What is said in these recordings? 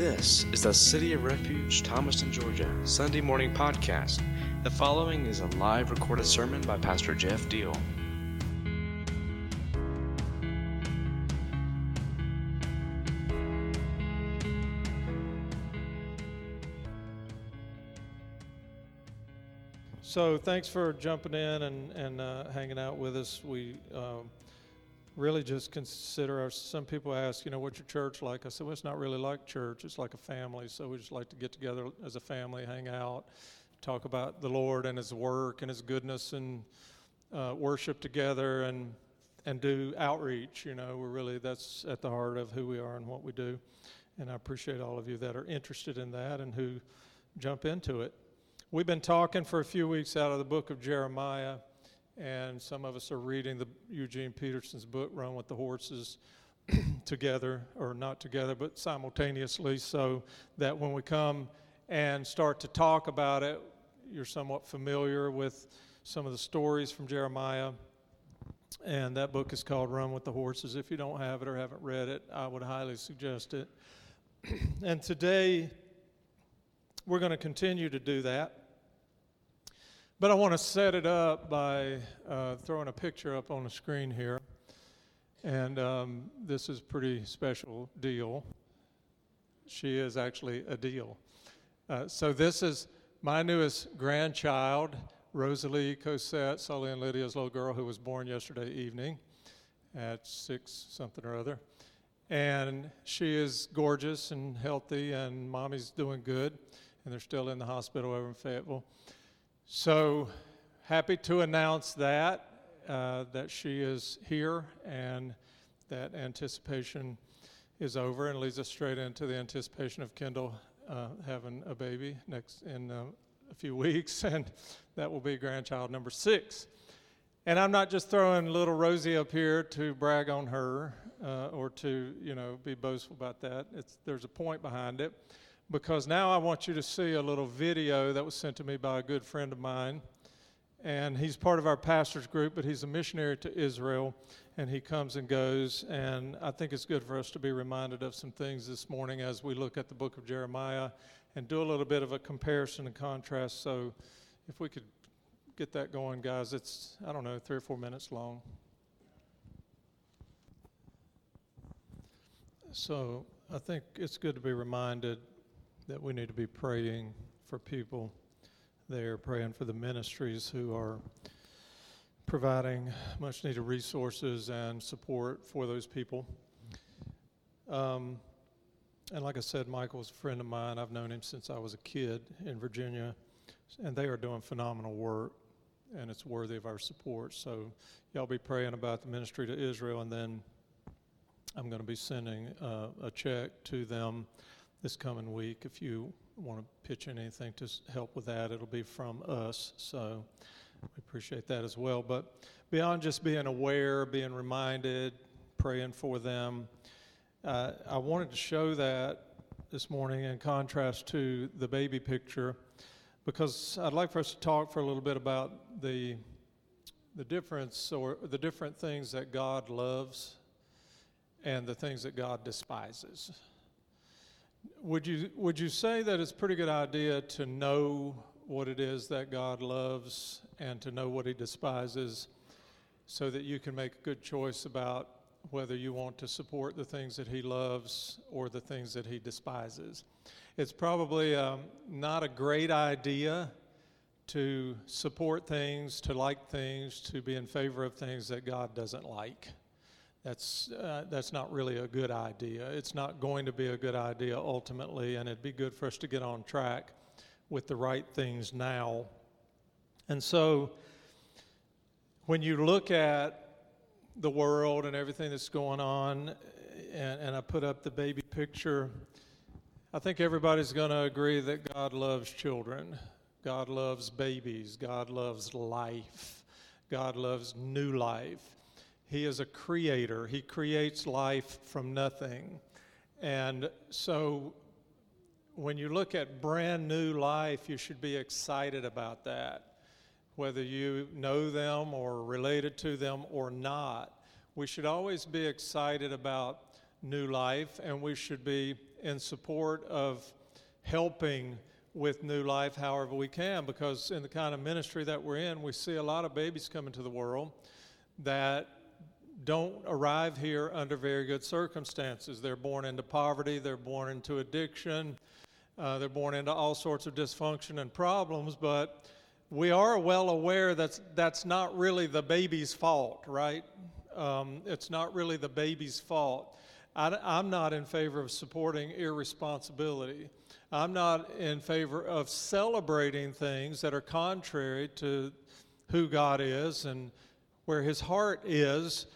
This is the City of Refuge, Thomaston, Georgia, Sunday morning podcast. The following is a live recorded sermon by Pastor Jeff Deal. So thanks for jumping in and, and uh, hanging out with us. We um, really just consider our, some people ask, you know, what's your church like? I said, well, it's not really like church. It's like a family. So we just like to get together as a family, hang out, talk about the Lord and His work and His goodness and uh, worship together and, and do outreach. You know, we're really, that's at the heart of who we are and what we do. And I appreciate all of you that are interested in that and who jump into it. We've been talking for a few weeks out of the book of Jeremiah and some of us are reading the Eugene Peterson's book, Run with the Horses, together, or not together, but simultaneously, so that when we come and start to talk about it, you're somewhat familiar with some of the stories from Jeremiah. And that book is called Run with the Horses. If you don't have it or haven't read it, I would highly suggest it. and today, we're going to continue to do that. But I want to set it up by uh, throwing a picture up on the screen here. And um, this is pretty special deal. She is actually a deal. Uh, so this is my newest grandchild, Rosalie Cosette, Sully and Lydia's little girl who was born yesterday evening at six something or other. And she is gorgeous and healthy, and mommy's doing good, and they're still in the hospital over in Fayetteville. So happy to announce that, uh, that she is here and that anticipation is over and leads us straight into the anticipation of Kendall uh, having a baby next in uh, a few weeks, and that will be grandchild number six. And I'm not just throwing little Rosie up here to brag on her uh, or to, you know, be boastful about that. It's, there's a point behind it because now I want you to see a little video that was sent to me by a good friend of mine. And he's part of our pastor's group, but he's a missionary to Israel, and he comes and goes. And I think it's good for us to be reminded of some things this morning as we look at the book of Jeremiah and do a little bit of a comparison and contrast. So if we could get that going, guys, it's, I don't know, three or four minutes long. So I think it's good to be reminded that we need to be praying for people there, praying for the ministries who are providing much needed resources and support for those people. Um, and like I said, Michael's a friend of mine. I've known him since I was a kid in Virginia, and they are doing phenomenal work, and it's worthy of our support. So, y'all be praying about the ministry to Israel, and then I'm going to be sending uh, a check to them this coming week. If you want to pitch in anything to help with that, it'll be from us. So we appreciate that as well. But beyond just being aware, being reminded, praying for them, uh, I wanted to show that this morning in contrast to the baby picture because I'd like for us to talk for a little bit about the the difference or the different things that God loves and the things that God despises. Would you, would you say that it's a pretty good idea to know what it is that God loves and to know what He despises so that you can make a good choice about whether you want to support the things that He loves or the things that He despises? It's probably um, not a great idea to support things, to like things, to be in favor of things that God doesn't like that's, uh, that's not really a good idea. It's not going to be a good idea ultimately, and it'd be good for us to get on track with the right things now. And so, when you look at the world and everything that's going on, and, and I put up the baby picture, I think everybody's going to agree that God loves children. God loves babies. God loves life. God loves new life. He is a creator, He creates life from nothing. And so when you look at brand new life, you should be excited about that. Whether you know them or related to them or not, we should always be excited about New Life, and we should be in support of helping with New Life however we can, because in the kind of ministry that we're in, we see a lot of babies coming to the world that don't arrive here under very good circumstances. They're born into poverty, they're born into addiction, uh, they're born into all sorts of dysfunction and problems, but we are well aware that that's not really the baby's fault, right? Um, it's not really the baby's fault. I, I'm not in favor of supporting irresponsibility. I'm not in favor of celebrating things that are contrary to who God is and where His heart is.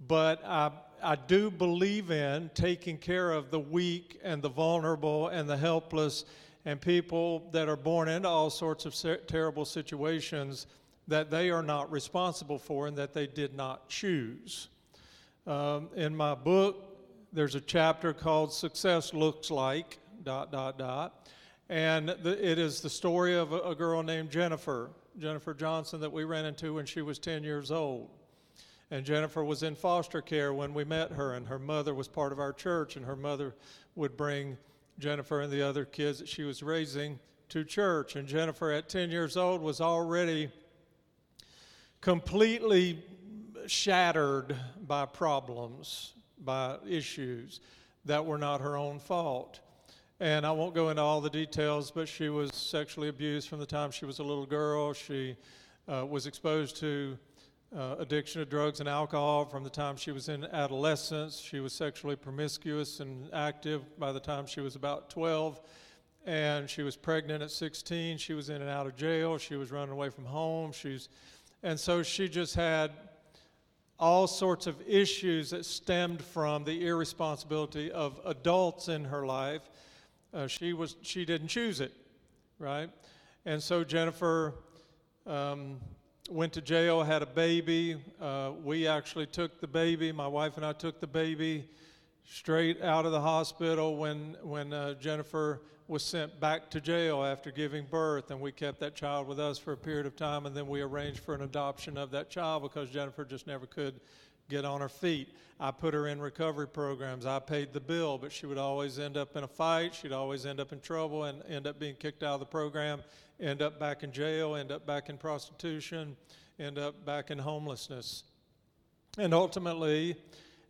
But I, I do believe in taking care of the weak and the vulnerable and the helpless and people that are born into all sorts of ser- terrible situations that they are not responsible for and that they did not choose. Um, in my book, there's a chapter called Success Looks Like, dot, dot, dot. And the, it is the story of a, a girl named Jennifer, Jennifer Johnson, that we ran into when she was 10 years old. And Jennifer was in foster care when we met her, and her mother was part of our church, and her mother would bring Jennifer and the other kids that she was raising to church. And Jennifer, at 10 years old, was already completely shattered by problems, by issues that were not her own fault. And I won't go into all the details, but she was sexually abused from the time she was a little girl. She uh, was exposed to uh, addiction to drugs and alcohol from the time she was in adolescence. She was sexually promiscuous and active by the time she was about 12. And she was pregnant at 16. She was in and out of jail. She was running away from home. She's, and so she just had all sorts of issues that stemmed from the irresponsibility of adults in her life. Uh, she was she didn't choose it, right? And so Jennifer um, went to jail, had a baby. Uh, we actually took the baby. My wife and I took the baby straight out of the hospital when when uh, Jennifer was sent back to jail after giving birth, and we kept that child with us for a period of time, and then we arranged for an adoption of that child because Jennifer just never could get on her feet. I put her in recovery programs. I paid the bill, but she would always end up in a fight. She'd always end up in trouble and end up being kicked out of the program end up back in jail, end up back in prostitution, end up back in homelessness. And ultimately,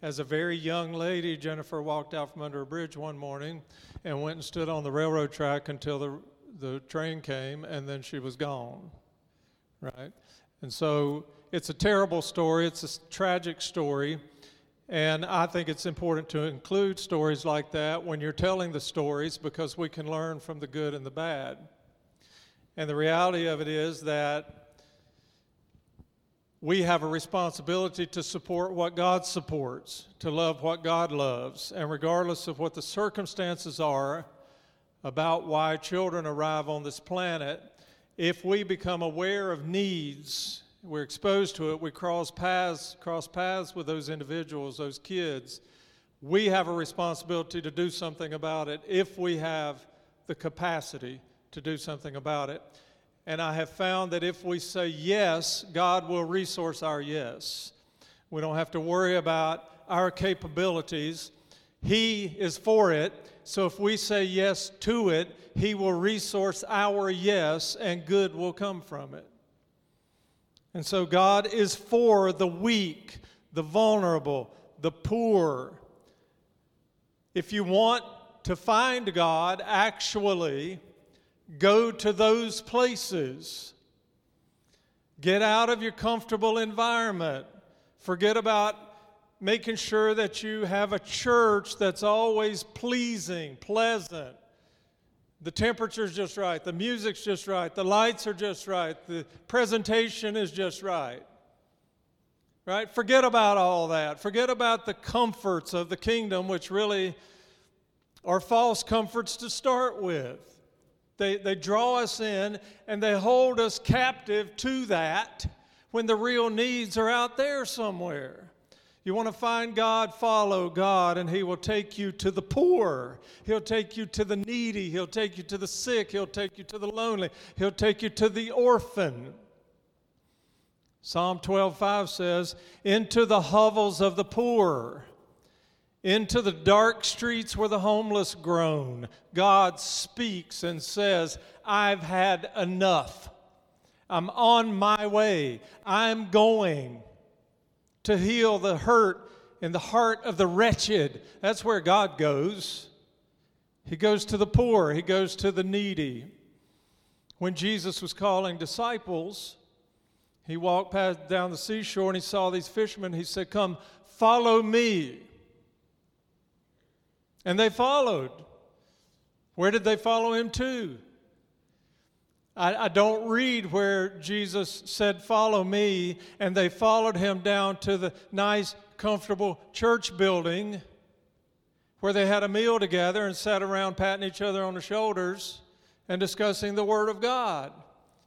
as a very young lady, Jennifer walked out from under a bridge one morning and went and stood on the railroad track until the, the train came, and then she was gone. Right? And so it's a terrible story, it's a tragic story. And I think it's important to include stories like that when you're telling the stories because we can learn from the good and the bad. And the reality of it is that we have a responsibility to support what God supports, to love what God loves. And regardless of what the circumstances are about why children arrive on this planet, if we become aware of needs, we're exposed to it, we cross paths, cross paths with those individuals, those kids, we have a responsibility to do something about it if we have the capacity to do something about it. And I have found that if we say yes, God will resource our yes. We don't have to worry about our capabilities. He is for it. So if we say yes to it, He will resource our yes, and good will come from it. And so God is for the weak, the vulnerable, the poor. If you want to find God, actually, Go to those places. Get out of your comfortable environment. Forget about making sure that you have a church that's always pleasing, pleasant. The temperature's just right, the music's just right, the lights are just right, the presentation is just right. Right? Forget about all that. Forget about the comforts of the kingdom, which really are false comforts to start with. They, they draw us in and they hold us captive to that when the real needs are out there somewhere. You want to find God, follow God, and He will take you to the poor. He'll take you to the needy. He'll take you to the sick. He'll take you to the lonely. He'll take you to the orphan. Psalm 12:5 says, "Into the hovels of the poor, into the dark streets where the homeless groan, God speaks and says, I've had enough. I'm on my way. I'm going to heal the hurt in the heart of the wretched. That's where God goes. He goes to the poor, He goes to the needy. When Jesus was calling disciples, he walked past down the seashore and he saw these fishermen. He said, Come, follow me. And they followed. Where did they follow him to? I, I, don't read where Jesus said, Follow me, and they followed him down to the nice, comfortable church building where they had a meal together and sat around patting each other on the shoulders and discussing the Word of God.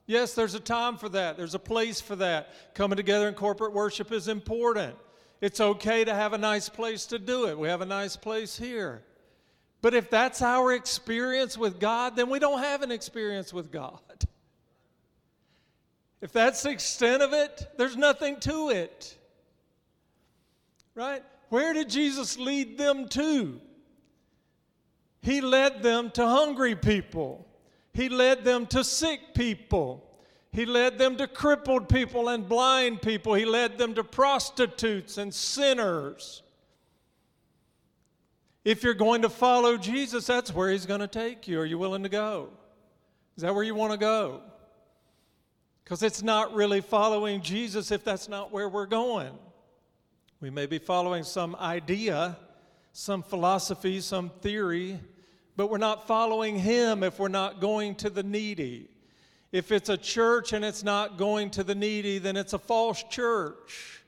Yes, there's a time for that, there's a place for that. Coming together in corporate worship is important. It's okay to have a nice place to do it. We have a nice place here. But if that's our experience with God, then we don't have an experience with God. If that's the extent of it, there's nothing to it. Right? Where did Jesus lead them to? He led them to hungry people. He led them to sick people. He led them to crippled people and blind people. He led them to prostitutes and sinners. If you're going to follow Jesus, that's where He's going to take you. Are you willing to go? Is that where you want to go? Because it's not really following Jesus if that's not where we're going. We may be following some idea, some philosophy, some theory, but we're not following Him if we're not going to the needy. If it's a church and it's not going to the needy, then it's a false church.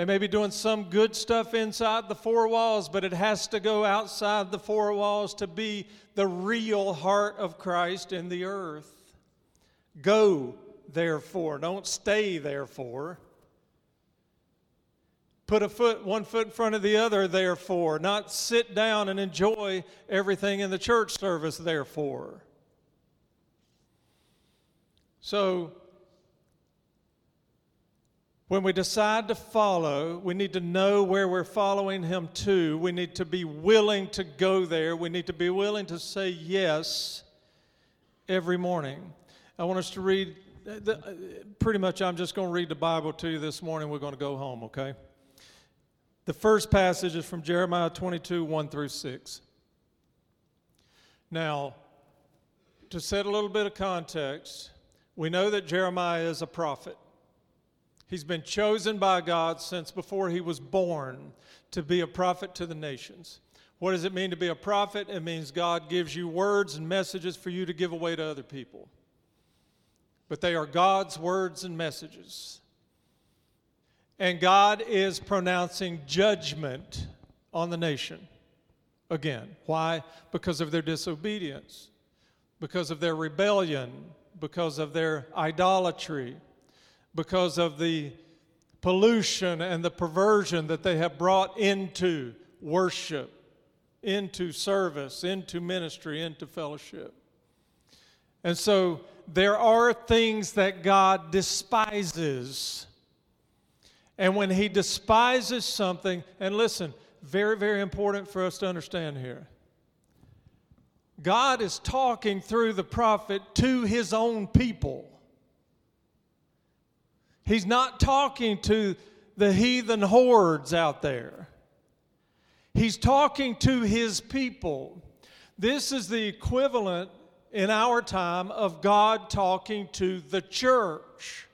They may be doing some good stuff inside the four walls, but it has to go outside the four walls to be the real heart of Christ in the earth. Go, therefore. Don't stay, therefore. Put a foot, one foot in front of the other, therefore. Not sit down and enjoy everything in the church service, therefore. So, when we decide to follow, we need to know where we're following Him to. We need to be willing to go there. We need to be willing to say yes every morning. I want us to read, uh, uh, pretty much, I'm just going to read the Bible to you this morning. We're going to go home, okay? The first passage is from Jeremiah 22 1 through 6. Now, to set a little bit of context, we know that Jeremiah is a prophet. He's been chosen by God since before he was born to be a prophet to the nations. What does it mean to be a prophet? It means God gives you words and messages for you to give away to other people. But they are God's words and messages. And God is pronouncing judgment on the nation again. Why? Because of their disobedience, because of their rebellion, because of their idolatry because of the pollution and the perversion that they have brought into worship, into service, into ministry, into fellowship. And so there are things that God despises. And when He despises something, and listen, very, very important for us to understand here. God is talking through the prophet to His own people. He's not talking to the heathen hordes out there. He's talking to his people. This is the equivalent in our time of God talking to the church,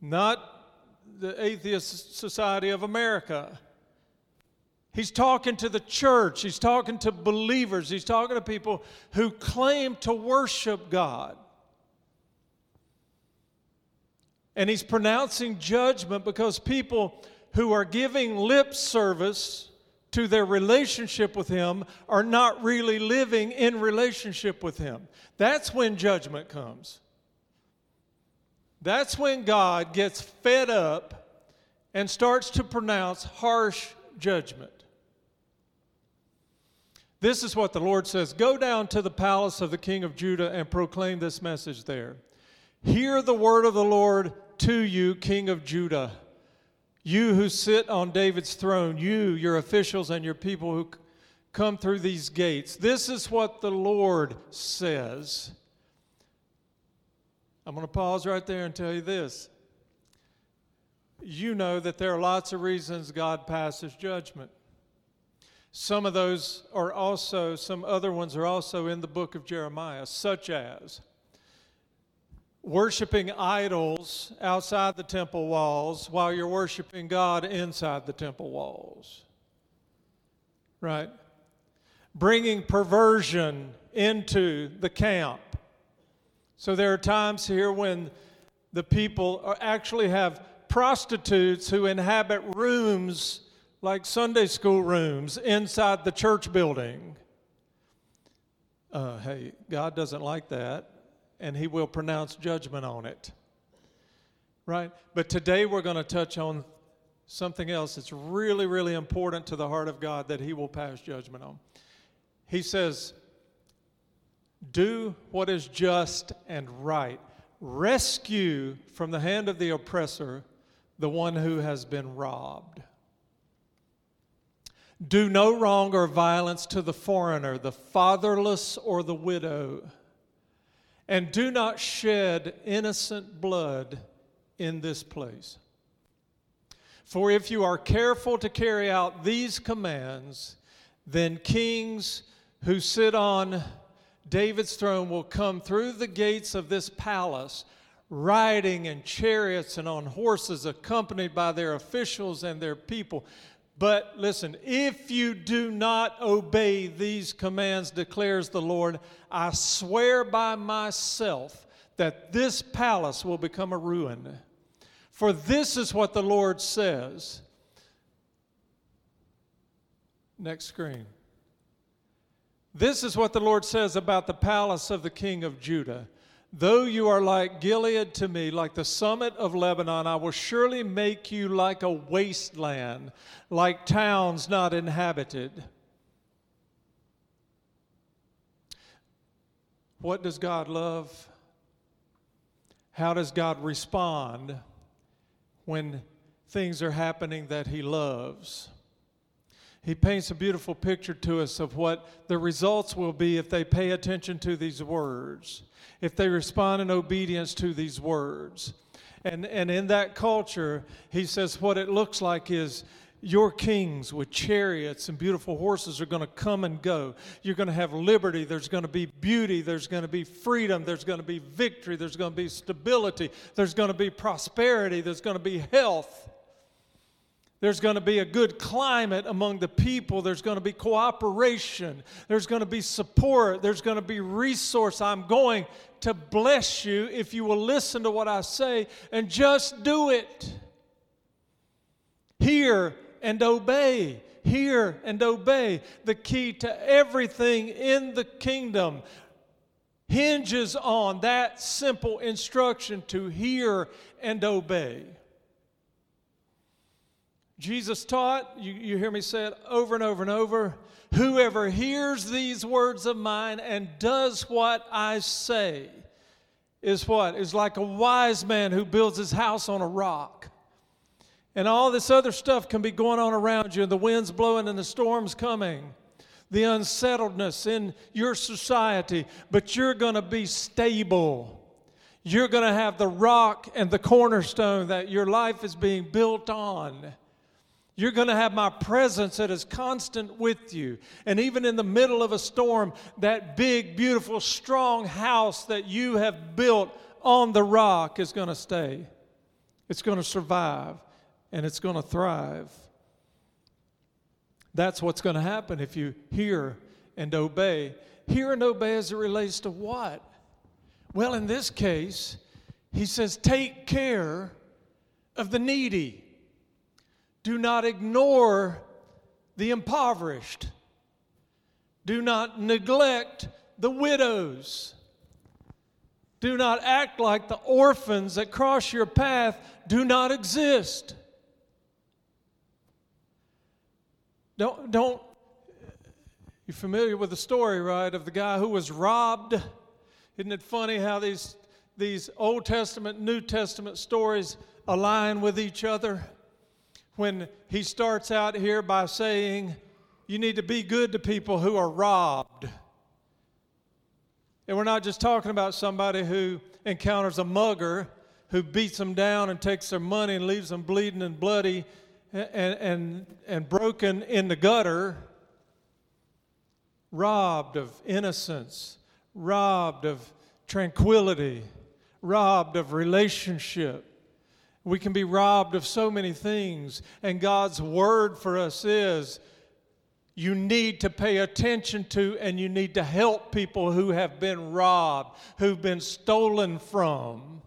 not the Atheist Society of America. He's talking to the church. He's talking to believers. He's talking to people who claim to worship God. And he's pronouncing judgment because people who are giving lip service to their relationship with him are not really living in relationship with him. That's when judgment comes. That's when God gets fed up and starts to pronounce harsh judgment. This is what the Lord says Go down to the palace of the king of Judah and proclaim this message there. Hear the word of the Lord to you, King of Judah. You who sit on David's throne, you, your officials, and your people who come through these gates, this is what the Lord says. I'm going to pause right there and tell you this. You know that there are lots of reasons God passes judgment. Some of those are also, some other ones are also in the book of Jeremiah, such as worshiping idols outside the temple walls while you're worshiping God inside the temple walls. Right? Bringing perversion into the camp. So there are times here when the people actually have prostitutes who inhabit rooms like Sunday school rooms inside the church building. Uh, hey, God doesn't like that, and He will pronounce judgment on it. Right? But today we're going to touch on something else that's really, really important to the heart of God that He will pass judgment on. He says, Do what is just and right, rescue from the hand of the oppressor the one who has been robbed. Do no wrong or violence to the foreigner, the fatherless, or the widow. And do not shed innocent blood in this place. For if you are careful to carry out these commands, then kings who sit on David's throne will come through the gates of this palace, riding in chariots and on horses, accompanied by their officials and their people. But listen, if you do not obey these commands, declares the Lord, I swear by myself that this palace will become a ruin. For this is what the Lord says. Next screen. This is what the Lord says about the palace of the king of Judah. Though you are like Gilead to me, like the summit of Lebanon, I will surely make you like a wasteland, like towns not inhabited. What does God love? How does God respond when things are happening that He loves? He paints a beautiful picture to us of what the results will be if they pay attention to these words if they respond in obedience to these words. And, and in that culture, he says what it looks like is your kings with chariots and beautiful horses are going to come and go. You're going to have liberty. There's going to be beauty. There's going to be freedom. There's going to be victory. There's going to be stability. There's going to be prosperity. There's going to be health. There's going to be a good climate among the people. There's going to be cooperation. There's going to be support. There's going to be resource. I'm going to bless you if you will listen to what I say and just do it. Hear and obey. Hear and obey. The key to everything in the kingdom hinges on that simple instruction to hear and obey. Jesus taught, you, you hear me say it over and over and over whoever hears these words of mine and does what I say is what? Is like a wise man who builds his house on a rock. And all this other stuff can be going on around you, and the wind's blowing and the storm's coming, the unsettledness in your society, but you're going to be stable. You're going to have the rock and the cornerstone that your life is being built on. You're going to have my presence that is constant with you. And even in the middle of a storm, that big, beautiful, strong house that you have built on the rock is going to stay. It's going to survive and it's going to thrive. That's what's going to happen if you hear and obey. Hear and obey as it relates to what? Well, in this case, he says, take care of the needy. Do not ignore the impoverished. Do not neglect the widows. Do not act like the orphans that cross your path do not exist. Don't, don't, you're familiar with the story, right, of the guy who was robbed? Isn't it funny how these, these Old Testament, New Testament stories align with each other? When he starts out here by saying, You need to be good to people who are robbed. And we're not just talking about somebody who encounters a mugger who beats them down and takes their money and leaves them bleeding and bloody and, and, and broken in the gutter, robbed of innocence, robbed of tranquility, robbed of relationship. We can be robbed of so many things, and God's word for us is you need to pay attention to and you need to help people who have been robbed, who've been stolen from.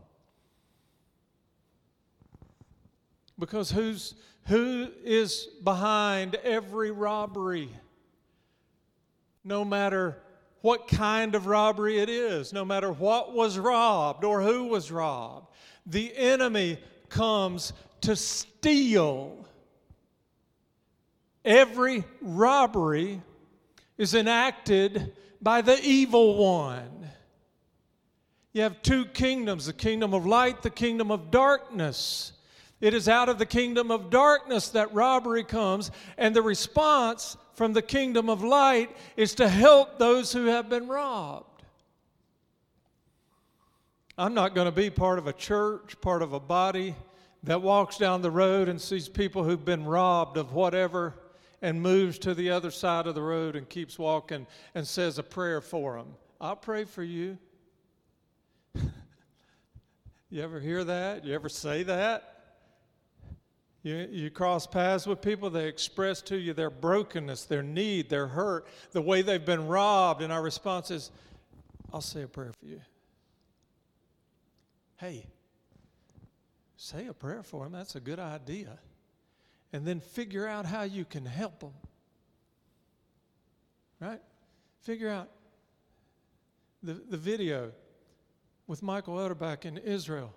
Because who's, who is behind every robbery? No matter what kind of robbery it is, no matter what was robbed or who was robbed, the enemy comes to steal. Every robbery is enacted by the evil one. You have two kingdoms the kingdom of light, the kingdom of darkness. It is out of the kingdom of darkness that robbery comes, and the response from the kingdom of light is to help those who have been robbed. I'm not going to be part of a church, part of a body that walks down the road and sees people who've been robbed of whatever and moves to the other side of the road and keeps walking and says a prayer for them. I'll pray for you. you ever hear that? You ever say that? You, you cross paths with people, they express to you their brokenness, their need, their hurt, the way they've been robbed, and our response is, I'll say a prayer for you. Hey, say a prayer for them. That's a good idea. And then figure out how you can help them. Right? Figure out the, the video with Michael Utterback in Israel.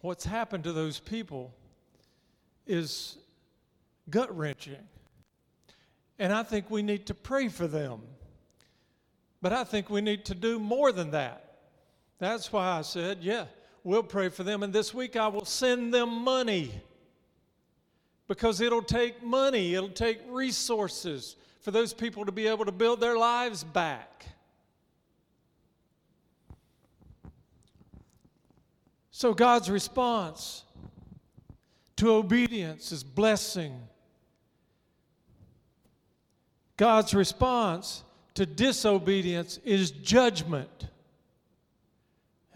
What's happened to those people is gut wrenching. And I think we need to pray for them. But I think we need to do more than that. That's why I said, yeah, we'll pray for them. And this week I will send them money because it'll take money, it'll take resources for those people to be able to build their lives back. So God's response to obedience is blessing. God's response to disobedience is judgment.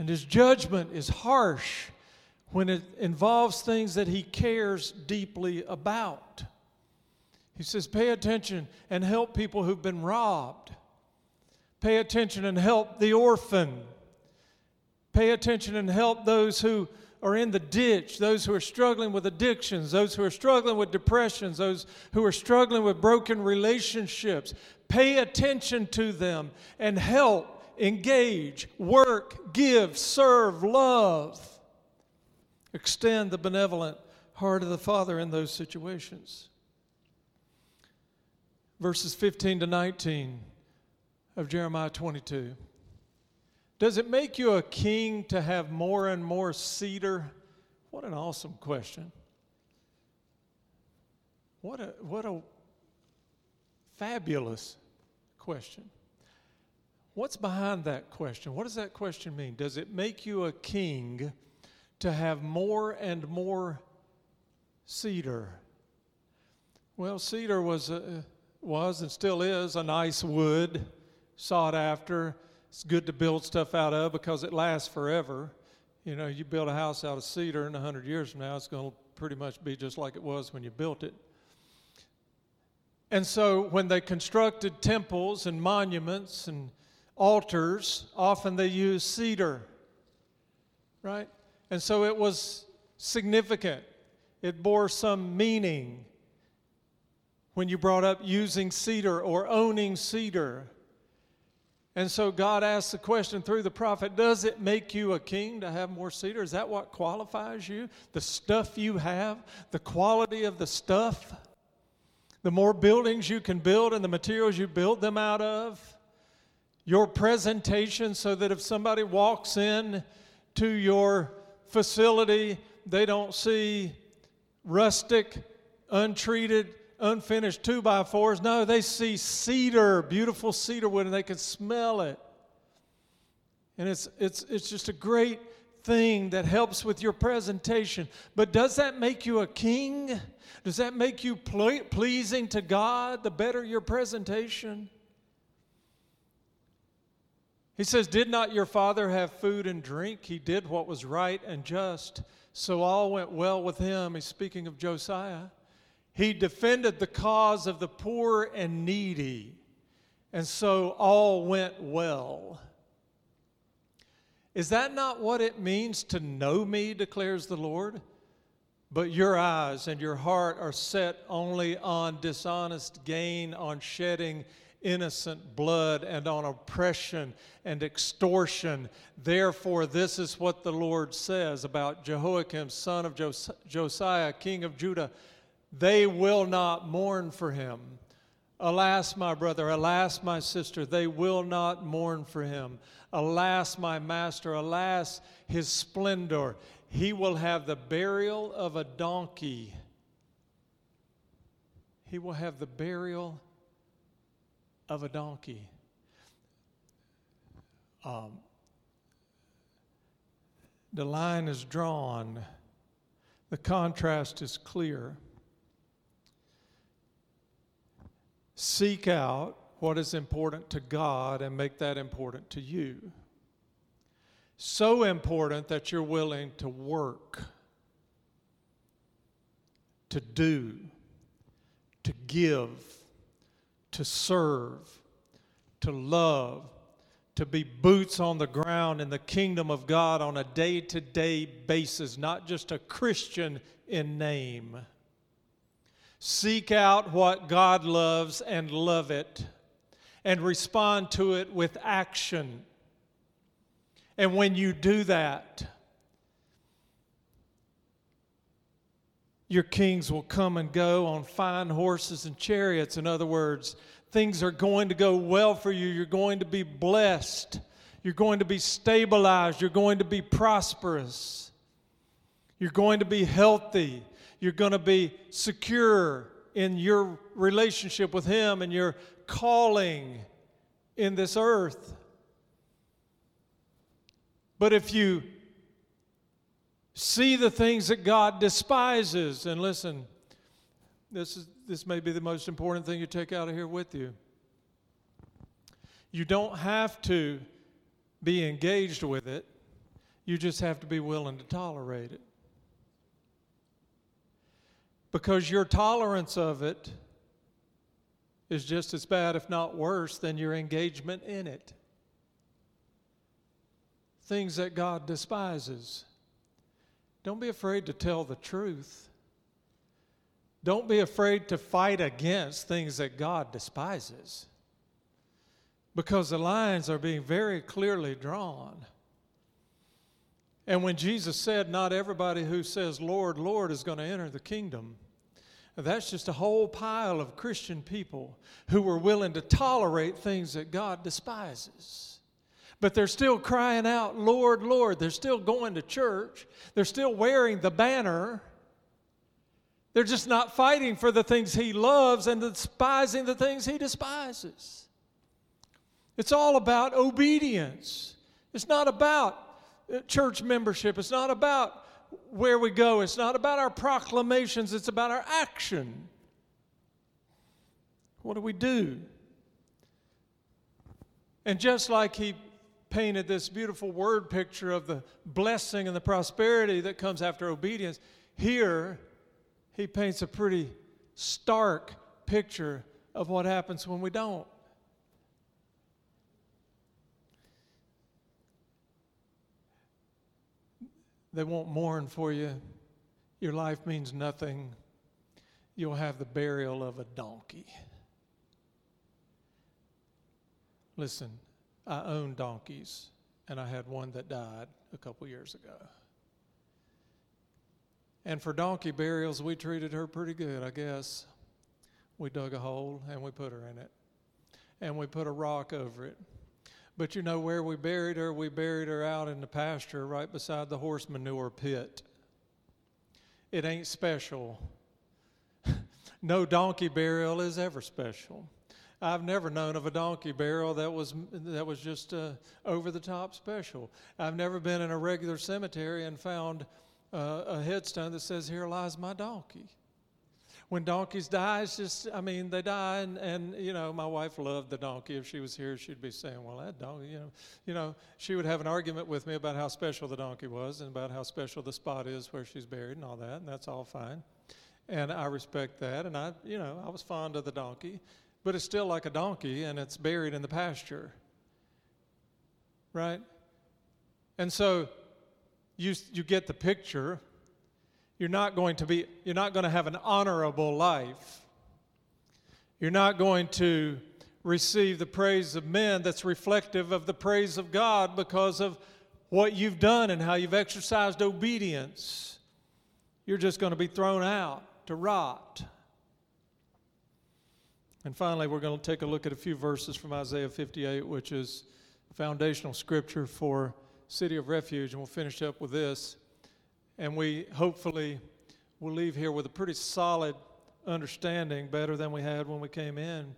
And his judgment is harsh when it involves things that he cares deeply about. He says, Pay attention and help people who've been robbed. Pay attention and help the orphan. Pay attention and help those who are in the ditch, those who are struggling with addictions, those who are struggling with depressions, those who are struggling with broken relationships. Pay attention to them and help engage, work, give, serve, love. Extend the benevolent heart of the Father in those situations. Verses 15 to 19 of Jeremiah 22. Does it make you a king to have more and more cedar? What an awesome question. What a, what a fabulous question. What's behind that question? What does that question mean? Does it make you a king to have more and more cedar? Well, cedar was, a, was and still is a nice wood, sought after. It's good to build stuff out of because it lasts forever. You know, you build a house out of cedar, and 100 years from now, it's going to pretty much be just like it was when you built it. And so, when they constructed temples and monuments and altars, often they use cedar, right? And so it was significant. It bore some meaning when you brought up using cedar or owning cedar. And so God asked the question through the prophet Does it make you a king to have more cedar? Is that what qualifies you? The stuff you have, the quality of the stuff, the more buildings you can build and the materials you build them out of? Your presentation so that if somebody walks in to your facility, they don't see rustic, untreated, unfinished two by fours. No, they see cedar, beautiful cedar wood, and they can smell it. And it's, it's, it's just a great thing that helps with your presentation. But does that make you a king? Does that make you ple- pleasing to God the better your presentation? He says, Did not your father have food and drink? He did what was right and just. So all went well with him. He's speaking of Josiah. He defended the cause of the poor and needy. And so all went well. Is that not what it means to know me, declares the Lord? But your eyes and your heart are set only on dishonest gain, on shedding innocent blood, and on oppression and extortion. Therefore, this is what the Lord says about Jehoiakim, son of Jos- Josiah, king of Judah. They will not mourn for him. Alas, my brother, alas, my sister, they will not mourn for him. Alas, my master, alas, his splendor. He will have the burial of a donkey. He will have the burial of a donkey. Um, the line is drawn, the contrast is clear. Seek out what is important to God and make that important to you. So important that you're willing to work, to do, to give, to serve, to love, to be boots on the ground in the kingdom of God on a day to day basis, not just a Christian in name. Seek out what God loves and love it and respond to it with action. And when you do that, your kings will come and go on fine horses and chariots. In other words, things are going to go well for you. You're going to be blessed. You're going to be stabilized. You're going to be prosperous. You're going to be healthy. You're going to be secure in your relationship with Him and your calling in this earth. But if you see the things that God despises, and listen, this, is, this may be the most important thing you take out of here with you. You don't have to be engaged with it, you just have to be willing to tolerate it because your tolerance of it is just as bad, if not worse, than your engagement in it. Things that God despises. Don't be afraid to tell the truth. Don't be afraid to fight against things that God despises. Because the lines are being very clearly drawn. And when Jesus said, Not everybody who says, Lord, Lord, is going to enter the kingdom, that's just a whole pile of Christian people who were willing to tolerate things that God despises. But they're still crying out, Lord, Lord. They're still going to church. They're still wearing the banner. They're just not fighting for the things He loves and despising the things He despises. It's all about obedience. It's not about uh, church membership. It's not about where we go. It's not about our proclamations, it's about our action. What do we do? And just like he painted this beautiful word picture of the blessing and the prosperity that comes after obedience, here he paints a pretty stark picture of what happens when we don't. They won't mourn for you. Your life means nothing. You'll have the burial of a donkey. Listen, I own donkeys, and I had one that died a couple years ago. And for donkey burials, we treated her pretty good, I guess. We dug a hole and we put her in it, and we put a rock over it. But you know where we buried her? We buried her out in the pasture right beside the horse manure pit. it ain't special. no donkey burial is ever special. I've never known of a donkey barrel that was that was just uh, over the top special. I've never been in a regular cemetery and found uh, a headstone that says, "Here lies my donkey." When donkeys die, it's just I mean they die, and, and you know my wife loved the donkey. If she was here, she'd be saying, "Well, that donkey," you know, you know, she would have an argument with me about how special the donkey was and about how special the spot is where she's buried and all that, and that's all fine and I respect that. And I, you know, I was fond of the donkey but it's still like a donkey and it's buried in the pasture. Right? And so you, you get the picture. You're not going to be, you're not going to have an honorable life. You're not going to receive the praise of men that's reflective of the praise of God because of what you've done and how you've exercised obedience. You're just going to be thrown out to rot. And finally, we're going to take a look at a few verses from Isaiah 58, which is foundational scripture for City of Refuge, and we'll finish up with this. And we hopefully will leave here with a pretty solid understanding, better than we had when we came in,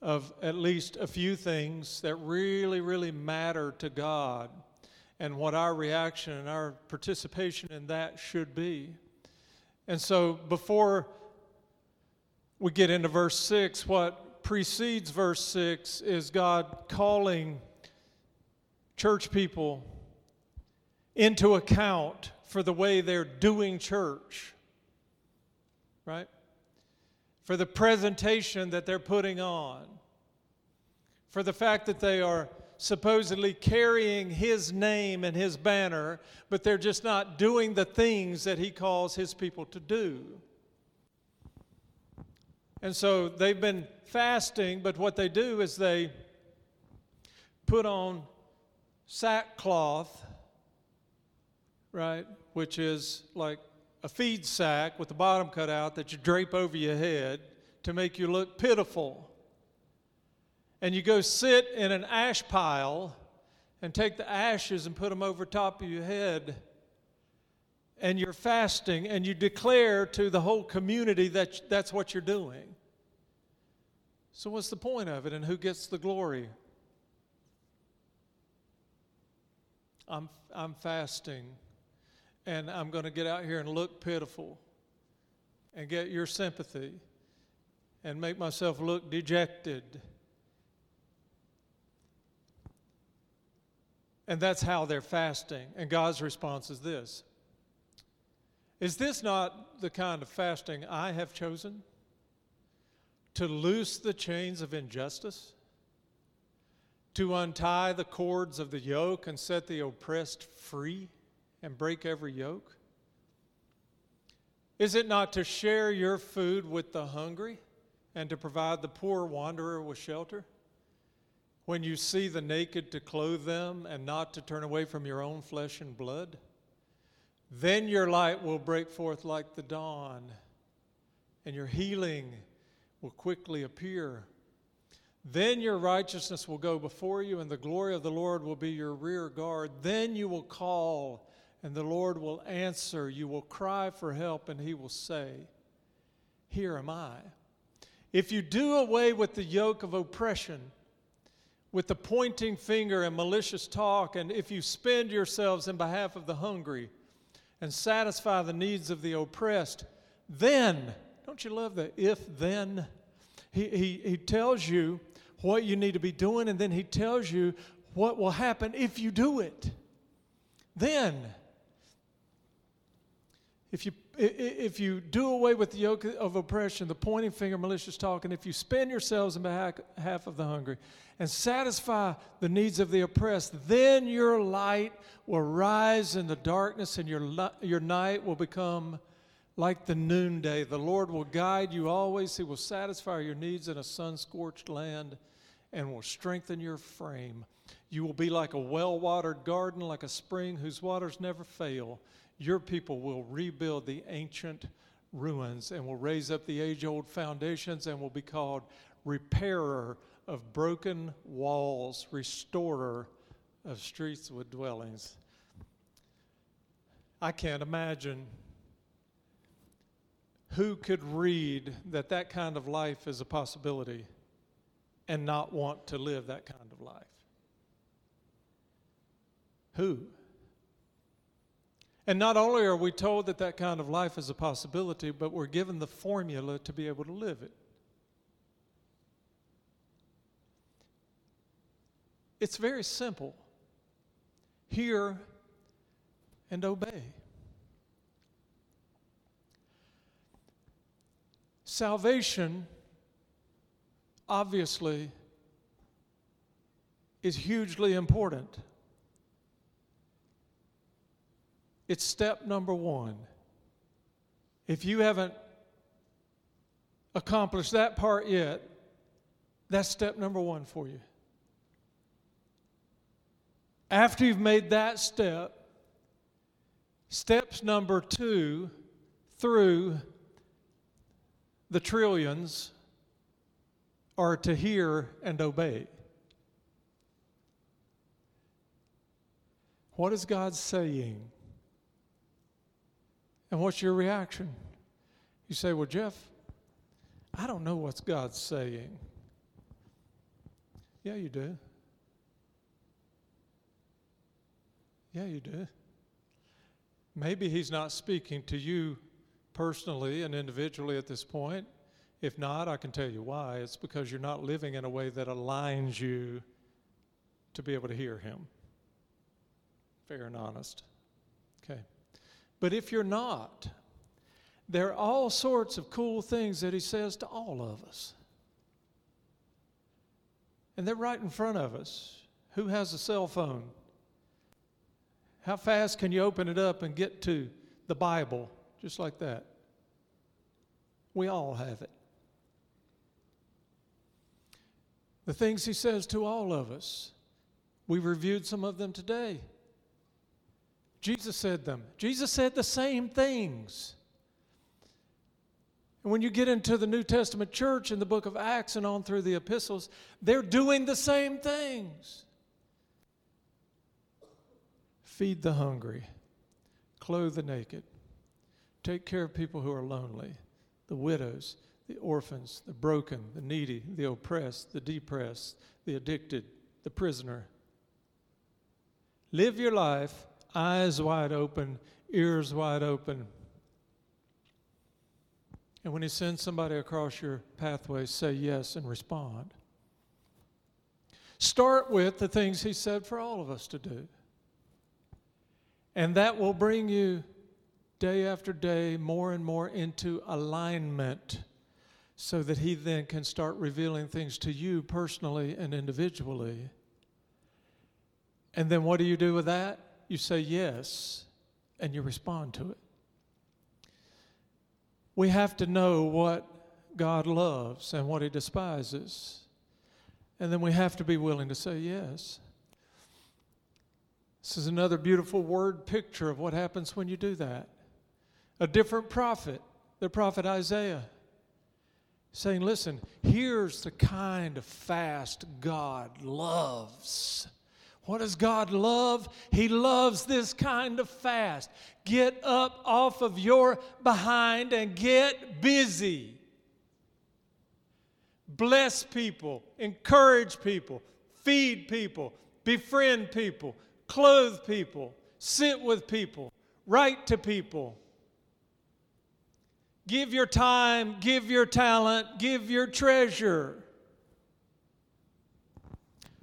of at least a few things that really, really matter to God and what our reaction and our participation in that should be. And so, before we get into verse 6, what precedes verse 6 is God calling church people into account for the way they're doing church, right? For the presentation that they're putting on, for the fact that they are supposedly carrying his name and his banner, but they're just not doing the things that he calls his people to do. And so they've been fasting, but what they do is they put on sackcloth, right, which is like a feed sack with the bottom cut out that you drape over your head to make you look pitiful. And you go sit in an ash pile and take the ashes and put them over top of your head and you're fasting and you declare to the whole community that that's what you're doing. So, what's the point of it and who gets the glory? I'm, I'm fasting and I'm going to get out here and look pitiful and get your sympathy and make myself look dejected. And that's how they're fasting. And God's response is this Is this not the kind of fasting I have chosen? To loose the chains of injustice? To untie the cords of the yoke and set the oppressed free and break every yoke? Is it not to share your food with the hungry and to provide the poor wanderer with shelter? When you see the naked, to clothe them and not to turn away from your own flesh and blood? Then your light will break forth like the dawn, and your healing will quickly appear. Then your righteousness will go before you, and the glory of the Lord will be your rear guard. Then you will call, and the Lord will answer. You will cry for help, and he will say, Here am I. If you do away with the yoke of oppression, with the pointing finger and malicious talk, and if you spend yourselves in behalf of the hungry and satisfy the needs of the oppressed, then, don't you love the if then? He, he, he tells you what you need to be doing, and then he tells you what will happen if you do it. Then, if you if you do away with the yoke of oppression, the pointing finger, malicious talk, and if you spend yourselves in behalf of the hungry and satisfy the needs of the oppressed, then your light will rise in the darkness and your, your night will become like the noonday. The Lord will guide you always. He will satisfy your needs in a sun scorched land and will strengthen your frame. You will be like a well watered garden, like a spring whose waters never fail. Your people will rebuild the ancient ruins and will raise up the age old foundations and will be called repairer of broken walls, restorer of streets with dwellings. I can't imagine who could read that that kind of life is a possibility and not want to live that kind of life? Who? And not only are we told that that kind of life is a possibility, but we're given the formula to be able to live it. It's very simple hear and obey. Salvation, obviously, is hugely important. It's step number one. If you haven't accomplished that part yet, that's step number one for you. After you've made that step, steps number two through the trillions are to hear and obey. What is God saying? And what's your reaction? You say, Well, Jeff, I don't know what God's saying. Yeah, you do. Yeah, you do. Maybe He's not speaking to you personally and individually at this point. If not, I can tell you why. It's because you're not living in a way that aligns you to be able to hear Him. Fair and honest. But if you're not, there are all sorts of cool things that He says to all of us. And they're right in front of us. Who has a cell phone? How fast can you open it up and get to the Bible just like that? We all have it. The things he says to all of us, we reviewed some of them today. Jesus said them. Jesus said the same things. And when you get into the New Testament church in the book of Acts and on through the epistles, they're doing the same things feed the hungry, clothe the naked, take care of people who are lonely, the widows, the orphans, the broken, the needy, the oppressed, the depressed, the addicted, the prisoner. Live your life eyes wide open, ears wide open. And when He sends somebody across your pathway, say yes and respond. Start with the things He said for all of us to do. And that will bring you day after day more and more into alignment so that He then can start revealing things to you personally and individually. And then what do you do with that? You say yes and you respond to it. We have to know what God loves and what He despises. And then we have to be willing to say yes. This is another beautiful word picture of what happens when you do that. A different prophet, the prophet Isaiah, saying, Listen, here's the kind of fast God loves. What does God love? He loves this kind of fast. Get up off of your behind and get busy. Bless people, encourage people, feed people, befriend people, clothe people, sit with people, write to people. Give your time, give your talent, give your treasure.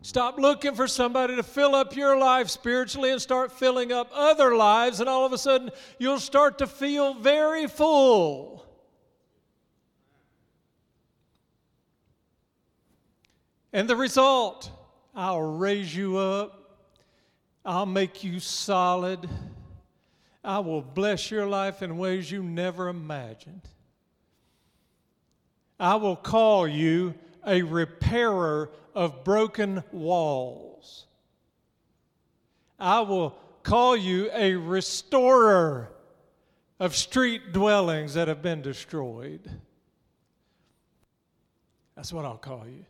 Stop looking for somebody to fill up your life spiritually and start filling up other lives, and all of a sudden you'll start to feel very full. And the result, I'll raise you up I'll make you solid. I will bless your life in ways you never imagined. I will call you a repairer of broken walls. I will call you a restorer of street dwellings that have been destroyed. That's what I'll call you.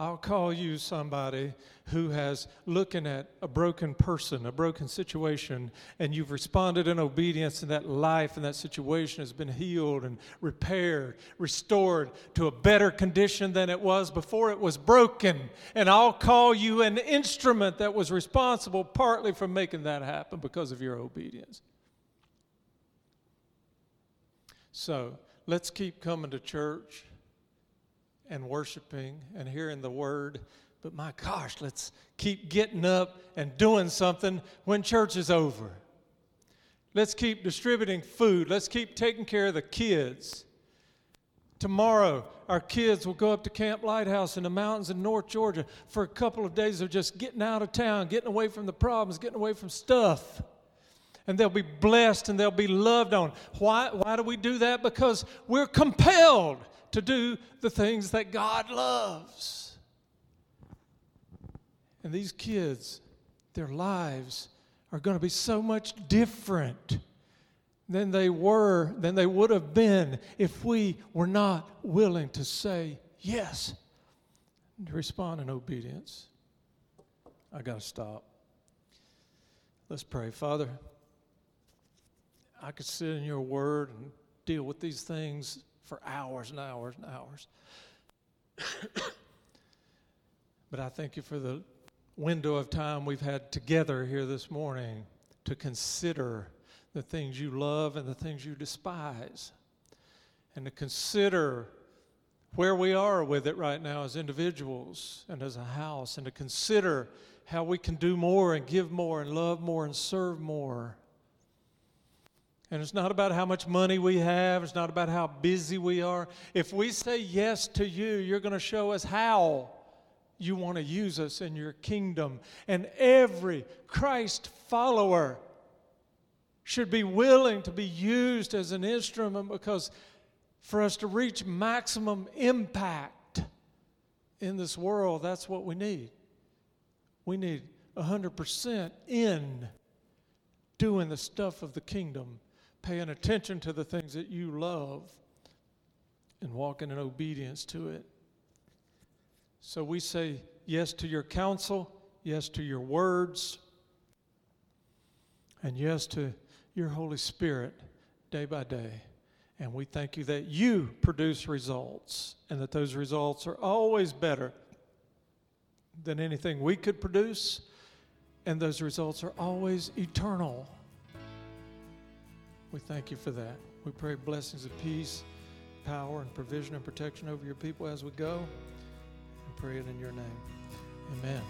I'll call you somebody who has looking at a broken person, a broken situation, and you've responded in obedience, and that life and that situation has been healed and repaired, restored to a better condition than it was before it was broken. And I'll call you an instrument that was responsible partly for making that happen because of your obedience. So let's keep coming to church and worshiping and hearing the word. But my gosh, let's keep getting up and doing something when church is over. Let's keep distributing food. Let's keep taking care of the kids. Tomorrow, our kids will go up to Camp Lighthouse in the mountains in North Georgia for a couple of days of just getting out of town, getting away from the problems, getting away from stuff. And they'll be blessed and they'll be loved on. Why, why do we do that? Because we're compelled to do the things that God loves. And these kids, their lives are going to be so much different than they were, than they would have been if we were not willing to say yes, to respond in obedience. I got to stop. Let's pray. Father, I could sit in your word and deal with these things for hours and hours and hours. but I thank you for the window of time we've had together here this morning to consider the things you love and the things you despise, and to consider where we are with it right now as individuals and as a house, and to consider how we can do more and give more and love more and serve more. And it's not about how much money we have, it's not about how busy we are. If we say yes to you, you're going to show us how you want to use us in your kingdom. And every Christ follower should be willing to be used as an instrument because for us to reach maximum impact in this world, that's what we need. We need 100% in doing the stuff of the kingdom paying attention to the things that you love and walking in obedience to it. So we say yes to your counsel, yes to your words, and yes to your Holy Spirit day by day. And we thank you that you produce results and that those results are always better than anything we could produce, and those results are always eternal. We thank you for that. We pray blessings of peace, power, and provision and protection over your people as we go. We pray it in your name. Amen.